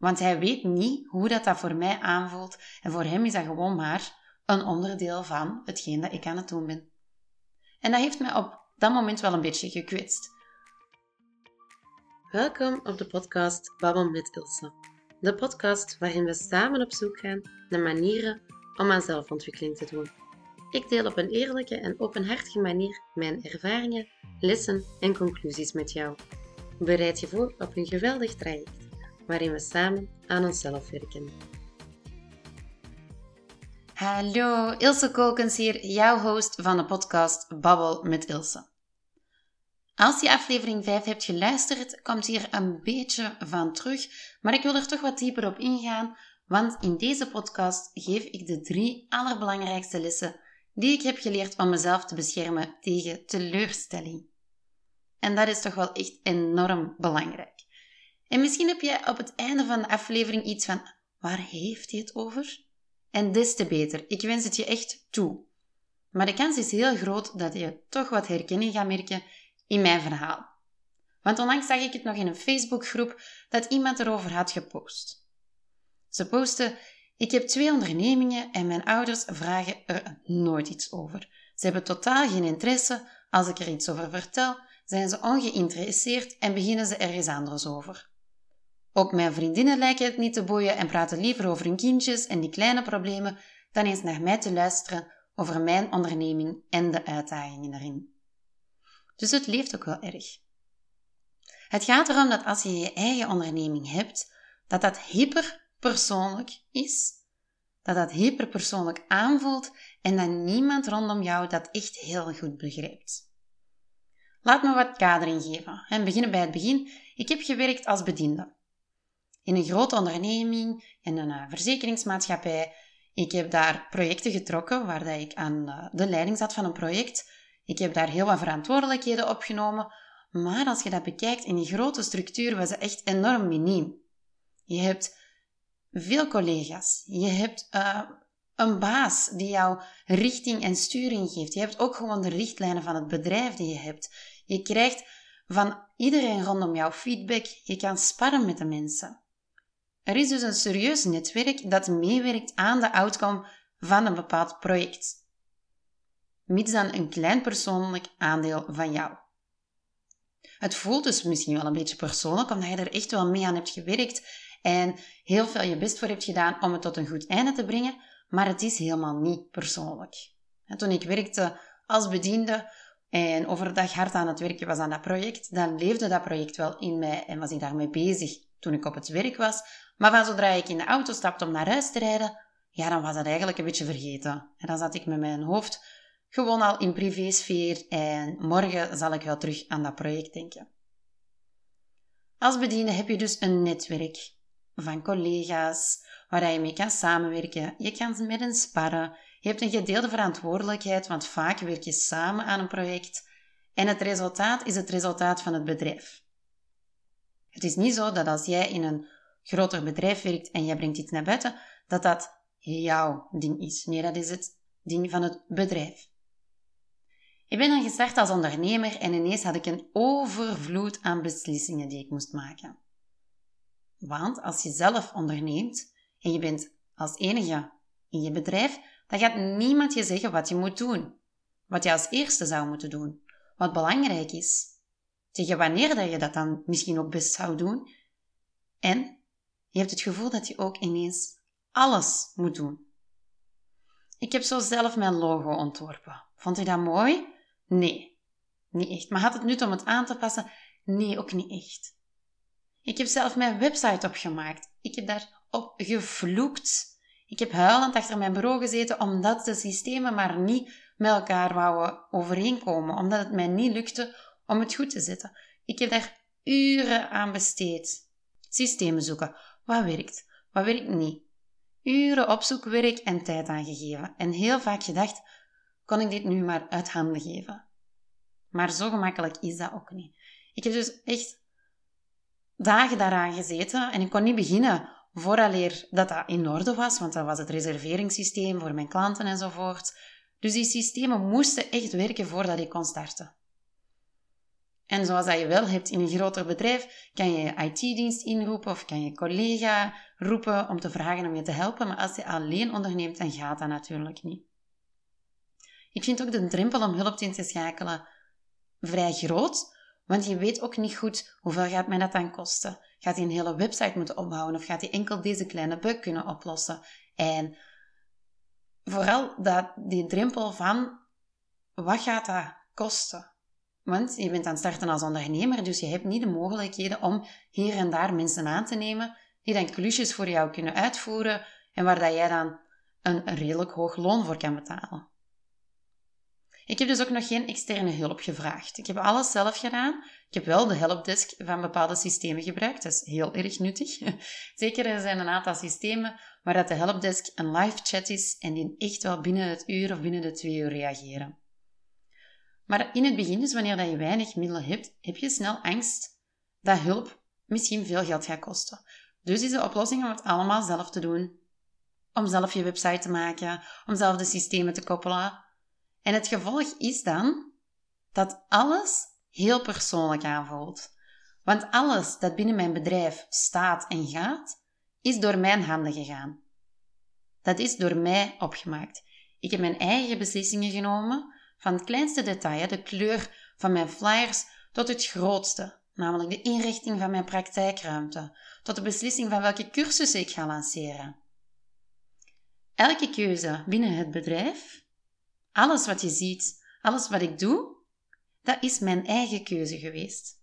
Want hij weet niet hoe dat, dat voor mij aanvoelt en voor hem is dat gewoon maar een onderdeel van hetgeen dat ik aan het doen ben. En dat heeft mij op dat moment wel een beetje gekwetst. Welkom op de podcast Babbel met Ilse. De podcast waarin we samen op zoek gaan naar manieren om aan zelfontwikkeling te doen. Ik deel op een eerlijke en openhartige manier mijn ervaringen, lessen en conclusies met jou. Bereid je voor op een geweldig traject waarin we samen aan onszelf werken. Hallo, Ilse Kokens hier, jouw host van de podcast Babbel met Ilse. Als je aflevering 5 hebt geluisterd, komt hier een beetje van terug, maar ik wil er toch wat dieper op ingaan, want in deze podcast geef ik de drie allerbelangrijkste lessen die ik heb geleerd om mezelf te beschermen tegen teleurstelling. En dat is toch wel echt enorm belangrijk. En misschien heb je op het einde van de aflevering iets van: waar heeft hij het over? En des te beter. Ik wens het je echt toe. Maar de kans is heel groot dat je toch wat herkenning gaat merken in mijn verhaal. Want onlangs zag ik het nog in een Facebookgroep dat iemand erover had gepost. Ze postte: Ik heb twee ondernemingen en mijn ouders vragen er nooit iets over. Ze hebben totaal geen interesse. Als ik er iets over vertel, zijn ze ongeïnteresseerd en beginnen ze ergens anders over. Ook mijn vriendinnen lijken het niet te boeien en praten liever over hun kindjes en die kleine problemen dan eens naar mij te luisteren over mijn onderneming en de uitdagingen erin. Dus het leeft ook wel erg. Het gaat erom dat als je je eigen onderneming hebt, dat dat hyperpersoonlijk is, dat dat hyperpersoonlijk aanvoelt en dat niemand rondom jou dat echt heel goed begrijpt. Laat me wat kadering geven en beginnen bij het begin. Ik heb gewerkt als bediende in een grote onderneming, in een uh, verzekeringsmaatschappij. Ik heb daar projecten getrokken waar dat ik aan uh, de leiding zat van een project. Ik heb daar heel wat verantwoordelijkheden opgenomen. Maar als je dat bekijkt in die grote structuur, was het echt enorm miniem. Je hebt veel collega's. Je hebt uh, een baas die jou richting en sturing geeft. Je hebt ook gewoon de richtlijnen van het bedrijf die je hebt. Je krijgt van iedereen rondom jou feedback. Je kan sparren met de mensen. Er is dus een serieus netwerk dat meewerkt aan de outcome van een bepaald project. Mits dan een klein persoonlijk aandeel van jou. Het voelt dus misschien wel een beetje persoonlijk, omdat je er echt wel mee aan hebt gewerkt en heel veel je best voor hebt gedaan om het tot een goed einde te brengen, maar het is helemaal niet persoonlijk. toen ik werkte als bediende en overdag hard aan het werken was aan dat project, dan leefde dat project wel in mij en was ik daarmee bezig toen ik op het werk was, maar van zodra ik in de auto stapte om naar huis te rijden, ja, dan was dat eigenlijk een beetje vergeten. En dan zat ik met mijn hoofd gewoon al in privésfeer en morgen zal ik wel terug aan dat project denken. Als bediende heb je dus een netwerk van collega's waar je mee kan samenwerken. Je kan met hen sparren. Je hebt een gedeelde verantwoordelijkheid, want vaak werk je samen aan een project. En het resultaat is het resultaat van het bedrijf. Het is niet zo dat als jij in een groter bedrijf werkt en jij brengt iets naar buiten, dat dat jouw ding is. Nee, dat is het ding van het bedrijf. Ik ben dan gestart als ondernemer en ineens had ik een overvloed aan beslissingen die ik moest maken. Want als je zelf onderneemt en je bent als enige in je bedrijf, dan gaat niemand je zeggen wat je moet doen. Wat je als eerste zou moeten doen. Wat belangrijk is. Tegen wanneer dat je dat dan misschien ook best zou doen. En je hebt het gevoel dat je ook ineens alles moet doen. Ik heb zo zelf mijn logo ontworpen. Vond je dat mooi? Nee, niet echt. Maar had het nut om het aan te passen? Nee, ook niet echt. Ik heb zelf mijn website opgemaakt. Ik heb daarop gevloekt. Ik heb huilend achter mijn bureau gezeten omdat de systemen maar niet met elkaar wouden overeenkomen, omdat het mij niet lukte om het goed te zetten. Ik heb daar uren aan besteed. Systemen zoeken, wat werkt? Wat werkt niet? Uren opzoekwerk en tijd aangegeven. En heel vaak gedacht, kon ik dit nu maar uit handen geven. Maar zo gemakkelijk is dat ook niet. Ik heb dus echt dagen daaraan gezeten en ik kon niet beginnen vooraleer dat dat in orde was, want dat was het reserveringssysteem voor mijn klanten enzovoort. Dus die systemen moesten echt werken voordat ik kon starten. En zoals dat je wel hebt in een groter bedrijf, kan je IT-dienst inroepen of kan je collega roepen om te vragen om je te helpen. Maar als je alleen onderneemt, dan gaat dat natuurlijk niet. Ik vind ook de drempel om hulp in te schakelen vrij groot, want je weet ook niet goed hoeveel gaat mij dat dan kosten. Gaat hij een hele website moeten opbouwen of gaat hij enkel deze kleine bug kunnen oplossen? En vooral dat, die drempel van wat gaat dat kosten? Want je bent aan het starten als ondernemer, dus je hebt niet de mogelijkheden om hier en daar mensen aan te nemen die dan klusjes voor jou kunnen uitvoeren en waar dat jij dan een redelijk hoog loon voor kan betalen. Ik heb dus ook nog geen externe hulp gevraagd. Ik heb alles zelf gedaan. Ik heb wel de helpdesk van bepaalde systemen gebruikt. Dat is heel erg nuttig. Zeker, er zijn een aantal systemen waar dat de helpdesk een live chat is en die echt wel binnen het uur of binnen de twee uur reageren. Maar in het begin, dus wanneer je weinig middelen hebt, heb je snel angst dat hulp misschien veel geld gaat kosten. Dus is de oplossing om het allemaal zelf te doen. Om zelf je website te maken, om zelf de systemen te koppelen. En het gevolg is dan dat alles heel persoonlijk aanvoelt. Want alles dat binnen mijn bedrijf staat en gaat, is door mijn handen gegaan. Dat is door mij opgemaakt. Ik heb mijn eigen beslissingen genomen, van het kleinste detail, de kleur van mijn flyers, tot het grootste, namelijk de inrichting van mijn praktijkruimte, tot de beslissing van welke cursussen ik ga lanceren. Elke keuze binnen het bedrijf, alles wat je ziet, alles wat ik doe, dat is mijn eigen keuze geweest.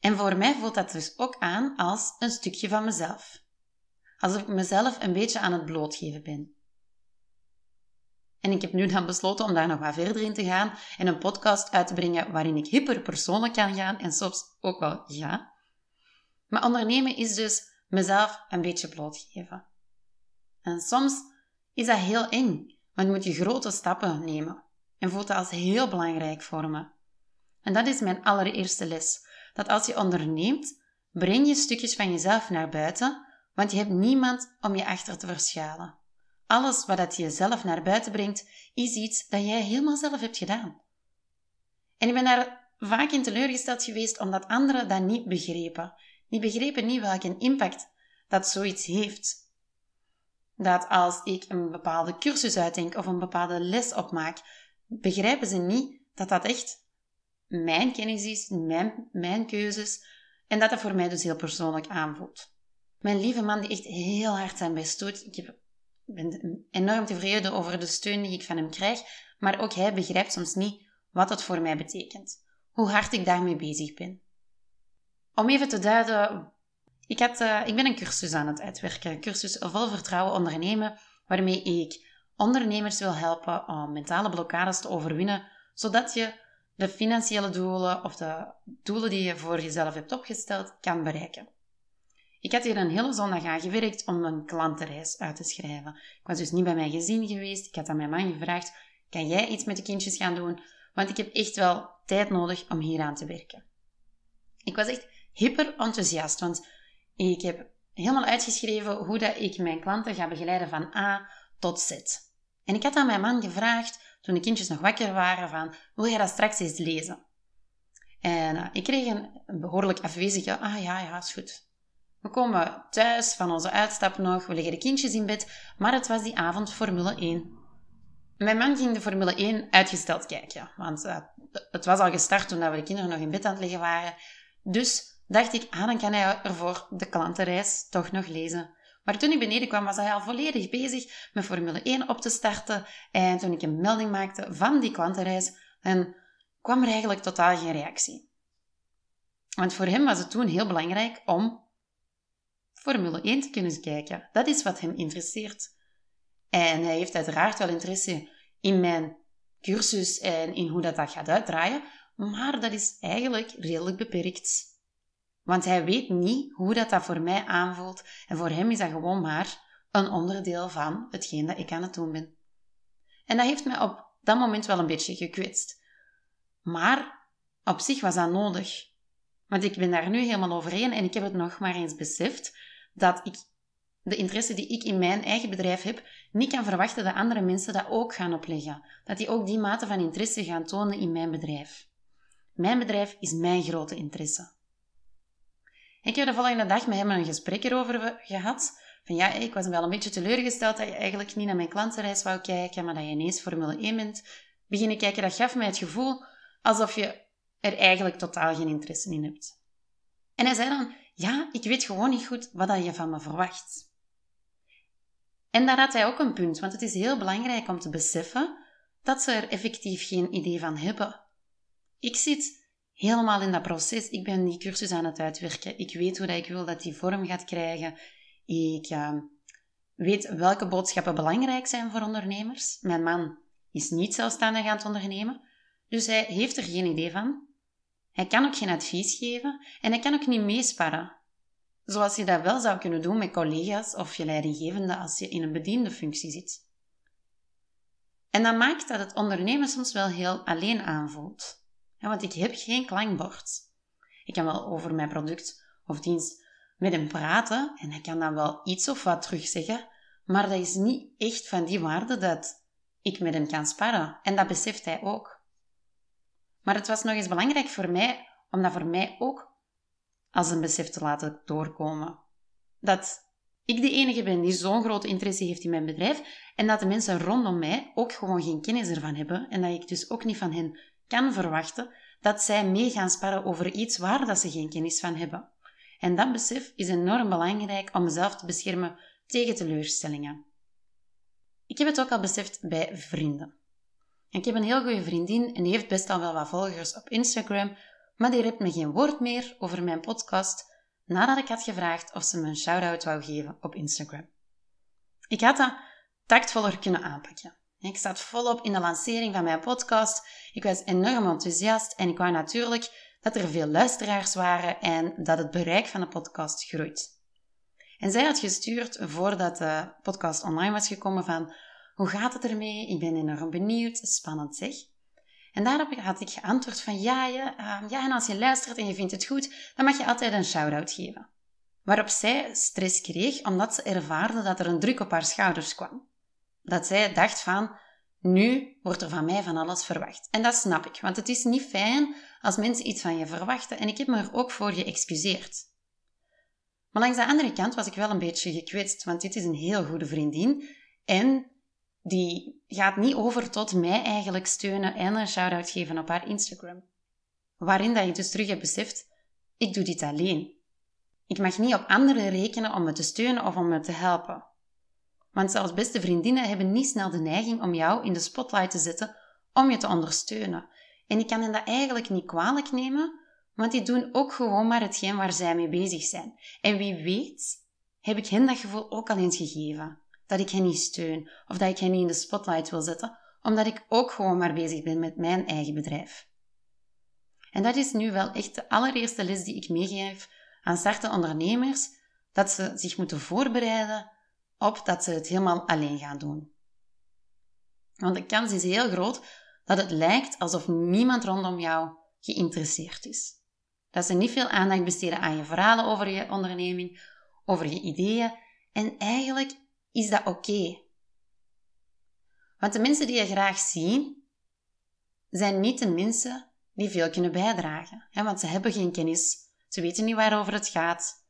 En voor mij voelt dat dus ook aan als een stukje van mezelf. Alsof ik mezelf een beetje aan het blootgeven ben. En ik heb nu dan besloten om daar nog wat verder in te gaan en een podcast uit te brengen waarin ik hyperpersoonlijk kan gaan en soms ook wel ja. Maar ondernemen is dus mezelf een beetje blootgeven. En soms is dat heel eng, want moet je grote stappen nemen en voelt dat als heel belangrijk voor me. En dat is mijn allereerste les. Dat als je onderneemt, breng je stukjes van jezelf naar buiten, want je hebt niemand om je achter te verschuilen. Alles wat dat je zelf naar buiten brengt, is iets dat jij helemaal zelf hebt gedaan. En ik ben daar vaak in teleurgesteld geweest omdat anderen dat niet begrepen. Die begrepen niet welke impact dat zoiets heeft. Dat als ik een bepaalde cursus uitdenk of een bepaalde les opmaak, begrijpen ze niet dat dat echt mijn kennis is, mijn, mijn keuzes, en dat dat voor mij dus heel persoonlijk aanvoelt. Mijn lieve man die echt heel hard zijn best doet. Ik heb ben enorm tevreden over de steun die ik van hem krijg, maar ook hij begrijpt soms niet wat het voor mij betekent, hoe hard ik daarmee bezig ben. Om even te duiden, ik, had, uh, ik ben een cursus aan het uitwerken, een cursus vol vertrouwen ondernemen, waarmee ik ondernemers wil helpen om mentale blokkades te overwinnen, zodat je de financiële doelen of de doelen die je voor jezelf hebt opgesteld kan bereiken. Ik had hier een hele zondag aan gewerkt om een klantenreis uit te schrijven. Ik was dus niet bij mijn gezin geweest. Ik had aan mijn man gevraagd, kan jij iets met de kindjes gaan doen? Want ik heb echt wel tijd nodig om hier aan te werken. Ik was echt hyper enthousiast, want ik heb helemaal uitgeschreven hoe dat ik mijn klanten ga begeleiden van A tot Z. En ik had aan mijn man gevraagd, toen de kindjes nog wakker waren, van, wil jij dat straks eens lezen? En uh, ik kreeg een, behoorlijk afwezige, ah ja, ja, is goed. We komen thuis van onze uitstap nog, we leggen de kindjes in bed, maar het was die avond Formule 1. Mijn man ging de Formule 1 uitgesteld kijken, want uh, het was al gestart toen we de kinderen nog in bed aan het liggen waren. Dus dacht ik, ah, dan kan hij ervoor de klantenreis toch nog lezen. Maar toen ik beneden kwam, was hij al volledig bezig met Formule 1 op te starten. En toen ik een melding maakte van die klantenreis, dan kwam er eigenlijk totaal geen reactie. Want voor hem was het toen heel belangrijk om Formule 1 te kunnen kijken. Dat is wat hem interesseert. En hij heeft uiteraard wel interesse in mijn cursus en in hoe dat, dat gaat uitdraaien, maar dat is eigenlijk redelijk beperkt. Want hij weet niet hoe dat, dat voor mij aanvoelt en voor hem is dat gewoon maar een onderdeel van hetgeen dat ik aan het doen ben. En dat heeft mij op dat moment wel een beetje gekwetst. Maar op zich was dat nodig. Want ik ben daar nu helemaal overheen en ik heb het nog maar eens beseft dat ik de interesse die ik in mijn eigen bedrijf heb, niet kan verwachten dat andere mensen dat ook gaan opleggen. Dat die ook die mate van interesse gaan tonen in mijn bedrijf. Mijn bedrijf is mijn grote interesse. Ik heb de volgende dag met hem een gesprek erover gehad. Van ja, ik was wel een beetje teleurgesteld dat je eigenlijk niet naar mijn klantenreis wou kijken, maar dat je ineens Formule 1 bent. Beginnen kijken, dat gaf mij het gevoel alsof je er eigenlijk totaal geen interesse in hebt. En hij zei dan, ja, ik weet gewoon niet goed wat je van me verwacht. En daar had hij ook een punt, want het is heel belangrijk om te beseffen dat ze er effectief geen idee van hebben. Ik zit helemaal in dat proces. Ik ben die cursus aan het uitwerken. Ik weet hoe dat ik wil dat die vorm gaat krijgen. Ik uh, weet welke boodschappen belangrijk zijn voor ondernemers. Mijn man is niet zelfstandig aan het ondernemen, dus hij heeft er geen idee van. Hij kan ook geen advies geven en hij kan ook niet meesparren. Zoals je dat wel zou kunnen doen met collega's of je leidinggevende als je in een bediende functie zit. En dat maakt dat het ondernemen soms wel heel alleen aanvoelt. want ik heb geen klankbord. Ik kan wel over mijn product of dienst met hem praten en hij kan dan wel iets of wat terugzeggen, maar dat is niet echt van die waarde dat ik met hem kan sparren. En dat beseft hij ook. Maar het was nog eens belangrijk voor mij om dat voor mij ook als een besef te laten doorkomen. Dat ik de enige ben die zo'n grote interesse heeft in mijn bedrijf en dat de mensen rondom mij ook gewoon geen kennis ervan hebben en dat ik dus ook niet van hen kan verwachten dat zij mee gaan sparren over iets waar dat ze geen kennis van hebben. En dat besef is enorm belangrijk om mezelf te beschermen tegen teleurstellingen. Ik heb het ook al beseft bij vrienden. Ik heb een heel goede vriendin en die heeft best al wel wat volgers op Instagram, maar die rept me geen woord meer over mijn podcast nadat ik had gevraagd of ze me een shout-out wou geven op Instagram. Ik had dat tactvoller kunnen aanpakken. Ik zat volop in de lancering van mijn podcast. Ik was enorm enthousiast en ik wou natuurlijk dat er veel luisteraars waren en dat het bereik van de podcast groeit. En zij had gestuurd voordat de podcast online was gekomen van hoe gaat het ermee? Ik ben enorm benieuwd. Spannend zeg. En daarop had ik geantwoord van ja, ja, uh, ja, en als je luistert en je vindt het goed, dan mag je altijd een shout-out geven. Waarop zij stress kreeg omdat ze ervaarde dat er een druk op haar schouders kwam. Dat zij dacht van, nu wordt er van mij van alles verwacht. En dat snap ik, want het is niet fijn als mensen iets van je verwachten en ik heb me er ook voor geëxcuseerd. Maar langs de andere kant was ik wel een beetje gekwetst, want dit is een heel goede vriendin en die gaat niet over tot mij eigenlijk steunen en een shout-out geven op haar Instagram. Waarin dat je dus terug hebt beseft, ik doe dit alleen. Ik mag niet op anderen rekenen om me te steunen of om me te helpen. Want zelfs beste vriendinnen hebben niet snel de neiging om jou in de spotlight te zetten om je te ondersteunen. En ik kan hen dat eigenlijk niet kwalijk nemen, want die doen ook gewoon maar hetgeen waar zij mee bezig zijn. En wie weet, heb ik hen dat gevoel ook al eens gegeven dat ik hen niet steun of dat ik hen niet in de spotlight wil zetten, omdat ik ook gewoon maar bezig ben met mijn eigen bedrijf. En dat is nu wel echt de allereerste les die ik meegeef aan startende ondernemers, dat ze zich moeten voorbereiden op dat ze het helemaal alleen gaan doen. Want de kans is heel groot dat het lijkt alsof niemand rondom jou geïnteresseerd is. Dat ze niet veel aandacht besteden aan je verhalen over je onderneming, over je ideeën en eigenlijk is dat oké. Want de mensen die je graag ziet, zijn niet de mensen die veel kunnen bijdragen. Want ze hebben geen kennis, ze weten niet waarover het gaat.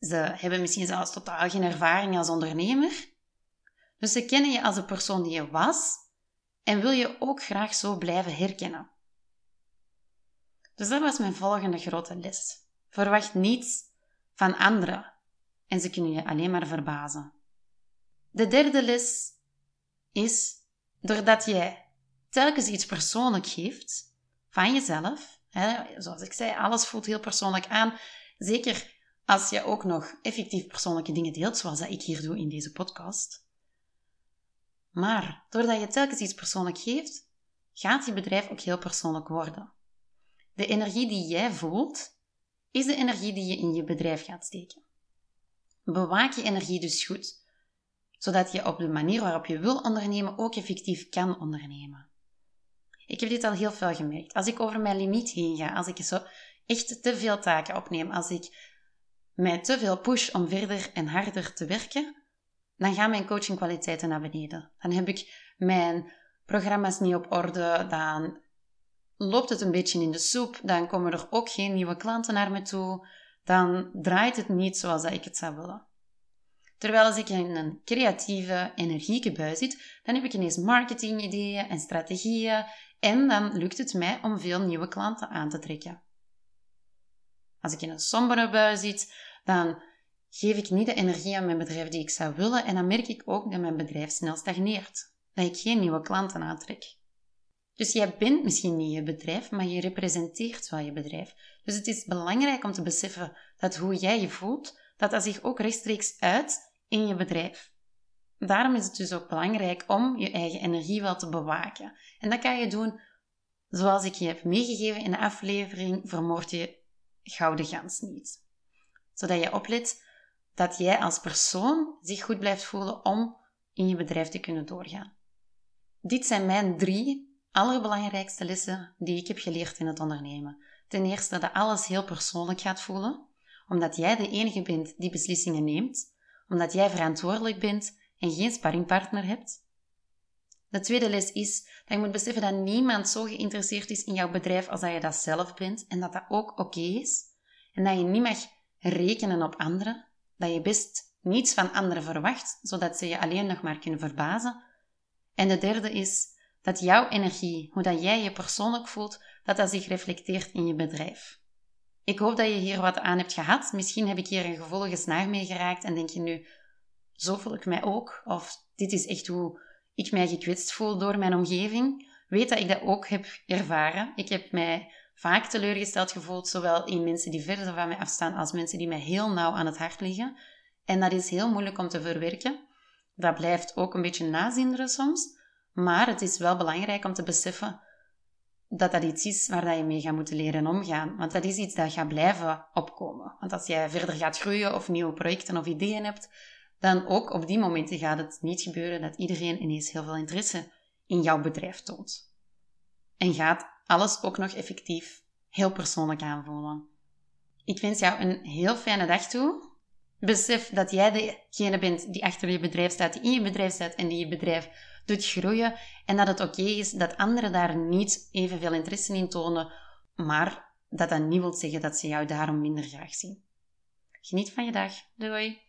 Ze hebben misschien zelfs totaal geen ervaring als ondernemer. Dus ze kennen je als de persoon die je was en wil je ook graag zo blijven herkennen. Dus dat was mijn volgende grote les. Verwacht niets van anderen en ze kunnen je alleen maar verbazen. De derde les is, doordat jij telkens iets persoonlijk geeft van jezelf, hè, zoals ik zei, alles voelt heel persoonlijk aan, zeker als je ook nog effectief persoonlijke dingen deelt, zoals dat ik hier doe in deze podcast. Maar doordat je telkens iets persoonlijk geeft, gaat je bedrijf ook heel persoonlijk worden. De energie die jij voelt, is de energie die je in je bedrijf gaat steken. Bewaak je energie dus goed zodat je op de manier waarop je wil ondernemen ook effectief kan ondernemen. Ik heb dit al heel veel gemerkt. Als ik over mijn limiet heen ga, als ik zo echt te veel taken opneem, als ik mij te veel push om verder en harder te werken, dan gaan mijn coachingkwaliteiten naar beneden. Dan heb ik mijn programma's niet op orde, dan loopt het een beetje in de soep, dan komen er ook geen nieuwe klanten naar me toe, dan draait het niet zoals ik het zou willen. Terwijl als ik in een creatieve, energieke bui zit, dan heb ik ineens marketingideeën en strategieën en dan lukt het mij om veel nieuwe klanten aan te trekken. Als ik in een sombere bui zit, dan geef ik niet de energie aan mijn bedrijf die ik zou willen en dan merk ik ook dat mijn bedrijf snel stagneert, dat ik geen nieuwe klanten aantrek. Dus jij bent misschien niet je bedrijf, maar je representeert wel je bedrijf. Dus het is belangrijk om te beseffen dat hoe jij je voelt, dat dat zich ook rechtstreeks uit in je bedrijf. Daarom is het dus ook belangrijk om je eigen energie wel te bewaken. En dat kan je doen zoals ik je heb meegegeven in de aflevering Vermoord je gouden gans niet. Zodat je oplet dat jij als persoon zich goed blijft voelen om in je bedrijf te kunnen doorgaan. Dit zijn mijn drie allerbelangrijkste lessen die ik heb geleerd in het ondernemen. Ten eerste dat alles heel persoonlijk gaat voelen, omdat jij de enige bent die beslissingen neemt, omdat jij verantwoordelijk bent en geen sparringpartner hebt. De tweede les is dat je moet beseffen dat niemand zo geïnteresseerd is in jouw bedrijf als dat je dat zelf bent en dat dat ook oké is. En dat je niet mag rekenen op anderen, dat je best niets van anderen verwacht, zodat ze je alleen nog maar kunnen verbazen. En de derde is dat jouw energie, hoe dat jij je persoonlijk voelt, dat dat zich reflecteert in je bedrijf. Ik hoop dat je hier wat aan hebt gehad. Misschien heb ik hier een gevoelige snaar mee geraakt en denk je nu, zo voel ik mij ook. Of dit is echt hoe ik mij gekwetst voel door mijn omgeving. Weet dat ik dat ook heb ervaren. Ik heb mij vaak teleurgesteld gevoeld, zowel in mensen die verder van mij afstaan als mensen die mij heel nauw aan het hart liggen. En dat is heel moeilijk om te verwerken. Dat blijft ook een beetje nazinderen soms. Maar het is wel belangrijk om te beseffen dat dat iets is waar dat je mee gaat moeten leren omgaan. Want dat is iets dat gaat blijven opkomen. Want als jij verder gaat groeien of nieuwe projecten of ideeën hebt, dan ook op die momenten gaat het niet gebeuren dat iedereen ineens heel veel interesse in jouw bedrijf toont. En gaat alles ook nog effectief heel persoonlijk aanvoelen. Ik wens jou een heel fijne dag toe. Besef dat jij degene bent die achter je bedrijf staat, die in je bedrijf staat en die je bedrijf doet groeien. En dat het oké is dat anderen daar niet evenveel interesse in tonen, maar dat dat niet wil zeggen dat ze jou daarom minder graag zien. Geniet van je dag. Doei!